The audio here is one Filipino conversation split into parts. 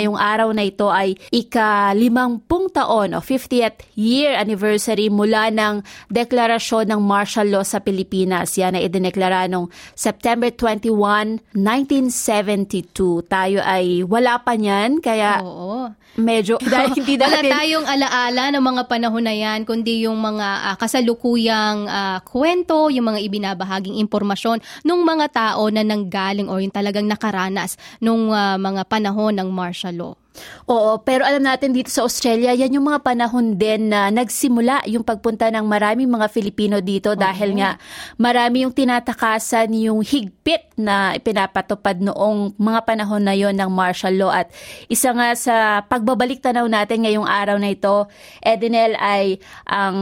Ngayong araw na ito ay ika-limampung taon o 50th year anniversary mula ng deklarasyon ng martial law sa Pilipinas. Yan ay idineklara noong September 21, 1972. Tayo ay wala pa niyan, kaya Oo. medyo dahil hindi Wala natin tayong alaala ng mga panahon na yan, kundi yung mga ah, kasalukuyang ah, kwento, yung mga ibinabahaging impormasyon ng mga tao na nanggaling o yung talagang nakaranas nung ah, mga panahon ng martial law. Oo, pero alam natin dito sa Australia, yan yung mga panahon din na nagsimula yung pagpunta ng maraming mga Filipino dito dahil nga marami yung tinatakasan yung higpit na ipinapatupad noong mga panahon na yon ng martial law. At isa nga sa pagbabalik tanaw natin ngayong araw na ito, Edenel ay ang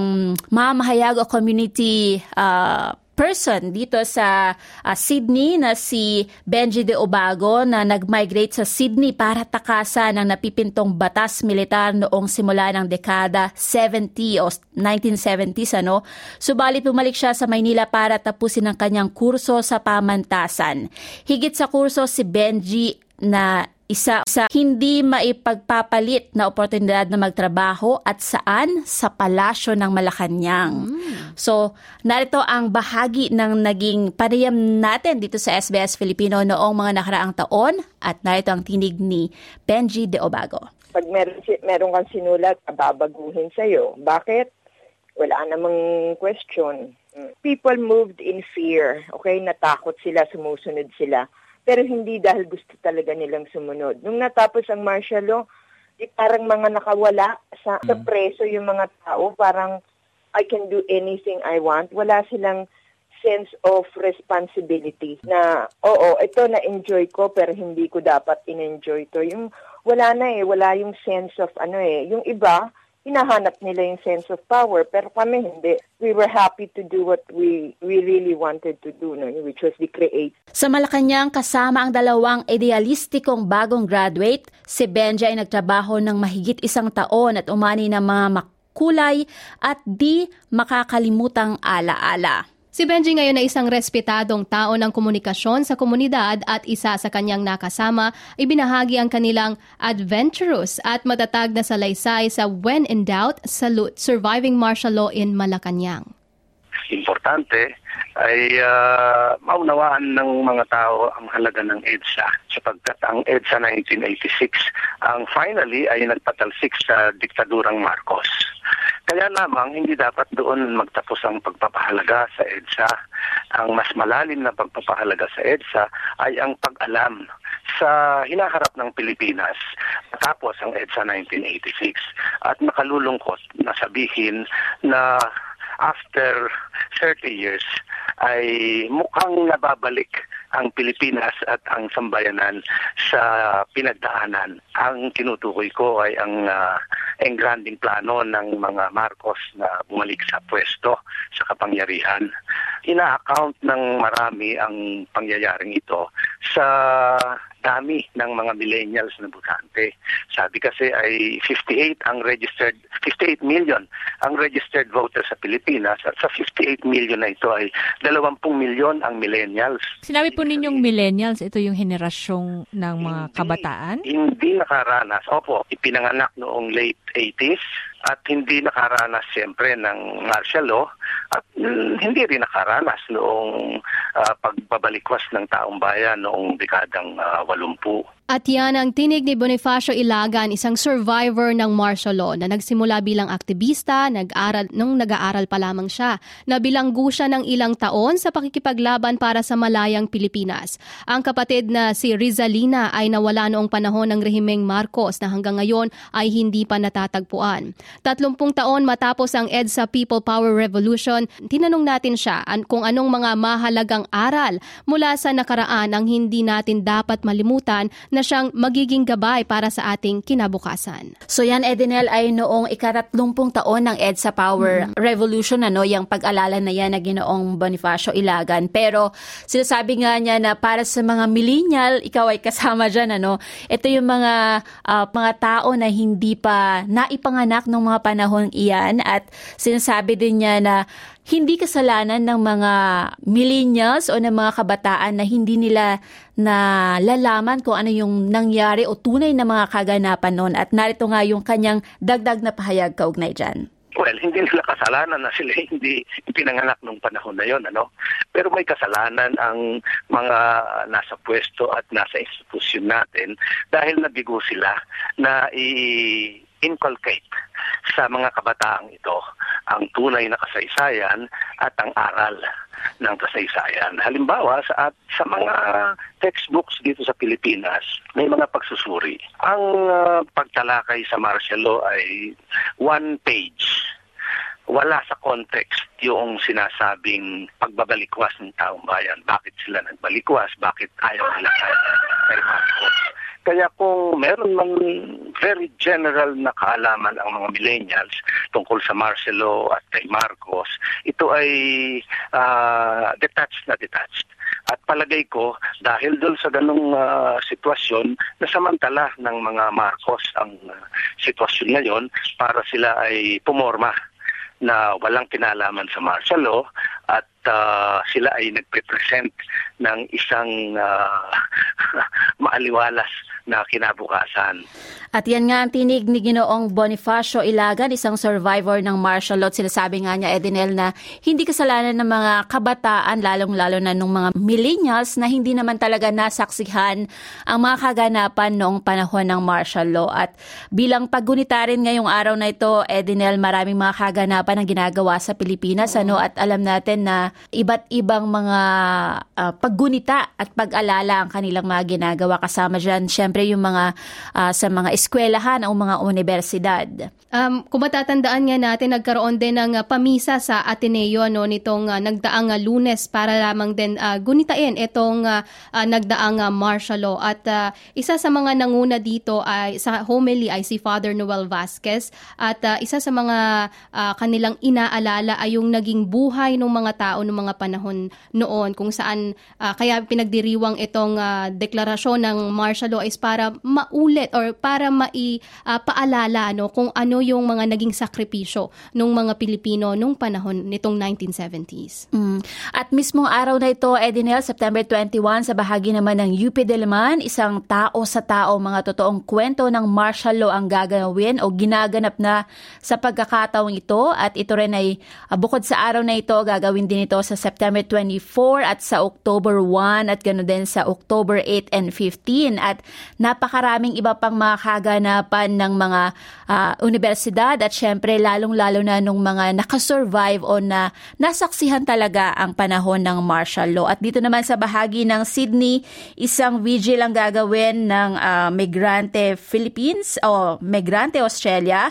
mamahayag o community ah, person dito sa ah, Sydney na si Benji de Obago na nag-migrate sa Sydney para takasan ang napipintong batas militar noong simula ng dekada 70 o 1970s ano. Subalit bumalik siya sa Maynila para tapusin ang kanyang kurso sa pamantasan. Higit sa kurso si Benji na isa sa hindi maipagpapalit na oportunidad na magtrabaho at saan sa palasyo ng Malacanang. So, narito ang bahagi ng naging panayam natin dito sa SBS Filipino noong mga nakaraang taon at narito ang tinig ni Benji de Obago. pag meron, si- meron kang sinulat, babaguhin sa'yo. Bakit? Wala namang question. Mm. People moved in fear. Okay, natakot sila, sumusunod sila. Pero hindi dahil gusto talaga nilang sumunod. Nung natapos ang martial law, di parang mga nakawala sa, sa preso yung mga tao. Parang, I can do anything I want. Wala silang sense of responsibility na, oo, ito na-enjoy ko pero hindi ko dapat in-enjoy to. Yung wala na eh, wala yung sense of ano eh. Yung iba, hinahanap nila yung sense of power pero kami hindi. We were happy to do what we we really wanted to do, no, which was the create. Sa Malacanang kasama ang dalawang idealistikong bagong graduate, si Benji ay nagtrabaho ng mahigit isang taon at umani ng mga makulay at di makakalimutang alaala. Si Benji ngayon ay isang respetadong tao ng komunikasyon sa komunidad at isa sa kanyang nakasama ay binahagi ang kanilang adventurous at matatag na salaysay sa When in Doubt, Salute, Surviving Martial Law in Malacanang. importante ay ah, maunawaan ng mga tao ang halaga ng EDSA sapagkat ang EDSA 1986 ang finally ay nagpatalsik sa diktadurang Marcos. Kaya lamang hindi dapat doon magtapos ang pagpapahalaga sa EDSA. Ang mas malalim na pagpapahalaga sa EDSA ay ang pag-alam sa hinaharap ng Pilipinas matapos ang EDSA 1986 at makalulungkot na sabihin na after 30 years ay mukhang nababalik ang Pilipinas at ang sambayanan sa pinagdaanan. Ang tinutukoy ko ay ang uh, engranding plano ng mga Marcos na bumalik sa pwesto sa kapangyarihan. Ina-account ng marami ang pangyayaring ito sa dami ng mga millennials na butante. Sabi kasi ay 58 ang registered 58 million ang registered voters sa Pilipinas at sa 58 million na ito ay 20 milyon ang millennials. Sinabi po ninyong millennials, ito yung henerasyong ng mga Hindi. kabataan? Hindi nakaranas. Opo, ipinanganak noong late 80s at hindi nakaranas siyempre ng martial law at mm, hindi rin nakaranas noong ah, pagbabalikwas ng taong bayan noong dekadang ah, 80. At yan ang tinig ni Bonifacio Ilagan, isang survivor ng martial law na nagsimula bilang aktivista, nag-aral nung nag-aaral pa lamang siya. Nabilanggo siya ng ilang taon sa pakikipaglaban para sa malayang Pilipinas. Ang kapatid na si Rizalina ay nawala noong panahon ng rehimeng Marcos na hanggang ngayon ay hindi pa natatagpuan. Tatlumpung taon matapos ang EDSA People Power Revolution, tinanong natin siya kung anong mga mahalagang aral mula sa nakaraan ang hindi natin dapat malimutan na siyang magiging gabay para sa ating kinabukasan. So yan, Edenel, ay noong ikaratlongpung taon ng EDSA Power Revolution, ano, yung pag-alala na yan na ginoong Bonifacio Ilagan. Pero sinasabi nga niya na para sa mga millennial, ikaw ay kasama dyan, ano, ito yung mga, ah, mga tao na hindi pa naipanganak ng mga panahon iyan at sinasabi din niya na hindi kasalanan ng mga millennials o ng mga kabataan na hindi nila na lalaman kung ano yung nangyari o tunay na mga kaganapan noon. At narito nga yung kanyang dagdag na pahayag kaugnay dyan. Well, hindi nila kasalanan na sila hindi pinanganak nung panahon na yon, ano? Pero may kasalanan ang mga nasa pwesto at nasa institusyon natin dahil nabigo sila na i-inculcate sa mga kabataang ito ang tunay na kasaysayan at ang aral ng kasaysayan. Halimbawa, sa, at sa mga textbooks dito sa Pilipinas, may mga pagsusuri. Ang uh, pagtalakay sa martial law ay one page wala sa context yung sinasabing pagbabalikwas ng taong bayan. Bakit sila nagbalikwas? Bakit ayaw nila kay? Kaya kung meron man very general na kaalaman ang mga millennials tungkol sa Marcelo at kay Marcos, ito ay uh, detached na detached. At palagay ko, dahil doon sa ganong uh, sitwasyon, nasamantala ng mga Marcos ang uh, sitwasyon ngayon para sila ay pumorma na walang kinalaman sa martial law at uh, sila ay nagpe-present ng isang uh, maaliwalas na kinabukasan. At yan nga ang tinig ni Ginoong Bonifacio Ilagan, isang survivor ng martial law. Sinasabi nga niya, Edinel, na hindi kasalanan ng mga kabataan, lalong-lalo na ng mga millennials na hindi naman talaga nasaksihan ang mga kaganapan noong panahon ng martial law. At bilang paggunita rin ngayong araw na ito, Edinel, maraming mga kaganapan ang ginagawa sa Pilipinas. Ano? At alam natin na iba't ibang mga uh, paggunita at pag-alala ang kanilang mga ginagawa. Kasama dyan, syempre, yung mga uh, sa mga eskwelahan o mga universidad. Um, kung matatandaan nga natin, nagkaroon din ng uh, pamisa sa Ateneo no, nitong uh, nagdaang uh, lunes para lamang din uh, gunitain itong uh, uh, nagdaang uh, martial law. At uh, isa sa mga nanguna dito ay sa homily ay si Father Noel Vasquez at uh, isa sa mga uh, kanilang inaalala ay yung naging buhay ng mga tao ng mga panahon noon kung saan uh, kaya pinagdiriwang itong uh, deklarasyon ng martial law is para maulit or para maipaalala uh, no, kung ano ano yung mga naging sakripisyo ng mga Pilipino nung panahon nitong 1970s. Mm. At mismong araw na ito, Edinel, September 21, sa bahagi naman ng UP Diliman, isang tao sa tao, mga totoong kwento ng martial law ang gaganawin o ginaganap na sa pagkakataong ito. At ito rin ay bukod sa araw na ito, gagawin din ito sa September 24 at sa October 1 at ganoon din sa October 8 and 15. At napakaraming iba pang mga kaganapan ng mga uh, universidad at syempre lalong-lalo na nung mga nakasurvive o na nasaksihan talaga ang panahon ng martial law. At dito naman sa bahagi ng Sydney, isang vigil ang gagawin ng uh, Migrante Philippines o Migrante Australia.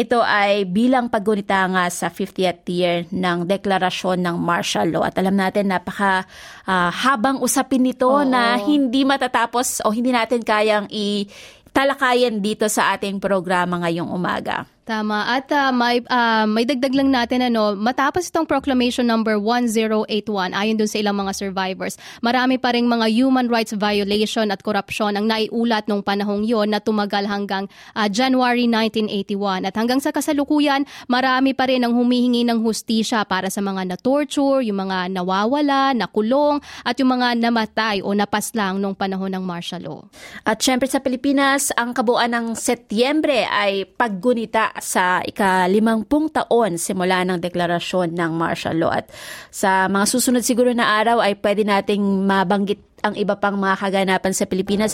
Ito ay bilang paggunita nga sa 50th year ng deklarasyon ng martial law. At alam natin, napaka uh, habang usapin nito Oo. na hindi matatapos o hindi natin kayang i talakayan dito sa ating programa ngayong umaga. Tama. At uh, may, uh, may dagdag lang natin, ano, matapos itong proclamation number 1081, ayon dun sa ilang mga survivors, marami pa rin mga human rights violation at korupsyon ang naiulat nung panahong yon na tumagal hanggang uh, January 1981. At hanggang sa kasalukuyan, marami pa rin ang humihingi ng hustisya para sa mga na-torture, yung mga nawawala, nakulong, at yung mga namatay o napaslang nung panahon ng martial law. At syempre sa Pilipinas, ang kabuuan ng Setyembre ay paggunita sa ikalimampung taon simula ng deklarasyon ng martial law. At sa mga susunod siguro na araw ay pwede nating mabanggit ang iba pang mga kaganapan sa Pilipinas.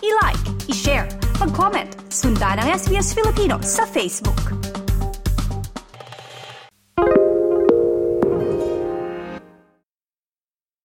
I-like, i-share, mag-comment, sundan ang SBS Filipino sa Facebook.